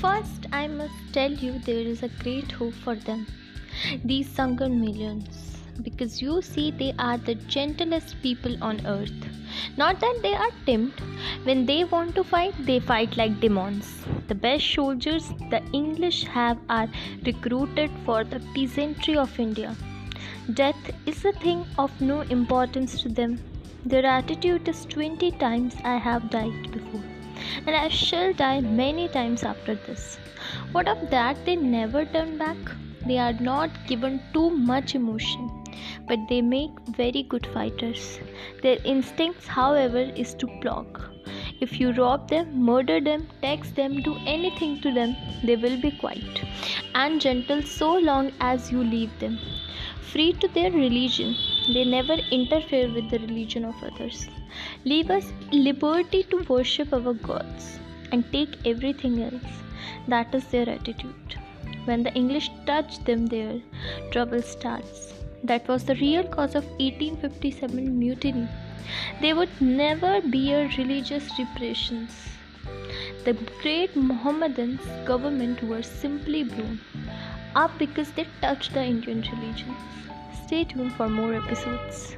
First, I must tell you there is a great hope for them, these sunken millions, because you see they are the gentlest people on earth. Not that they are timid. When they want to fight, they fight like demons. The best soldiers the English have are recruited for the peasantry of India. Death is a thing of no importance to them. Their attitude is 20 times I have died before, and I shall die many times after this. What of that? They never turn back. They are not given too much emotion but they make very good fighters. Their instincts, however, is to plug. If you rob them, murder them, tax them, do anything to them, they will be quiet and gentle so long as you leave them. Free to their religion, they never interfere with the religion of others. Leave us liberty to worship our gods and take everything else. That is their attitude. When the English touch them there, trouble starts. That was the real cause of 1857 mutiny. They would never bear religious repressions. The great Mohammedans government were simply blown up because they touched the Indian religion. Stay tuned for more episodes.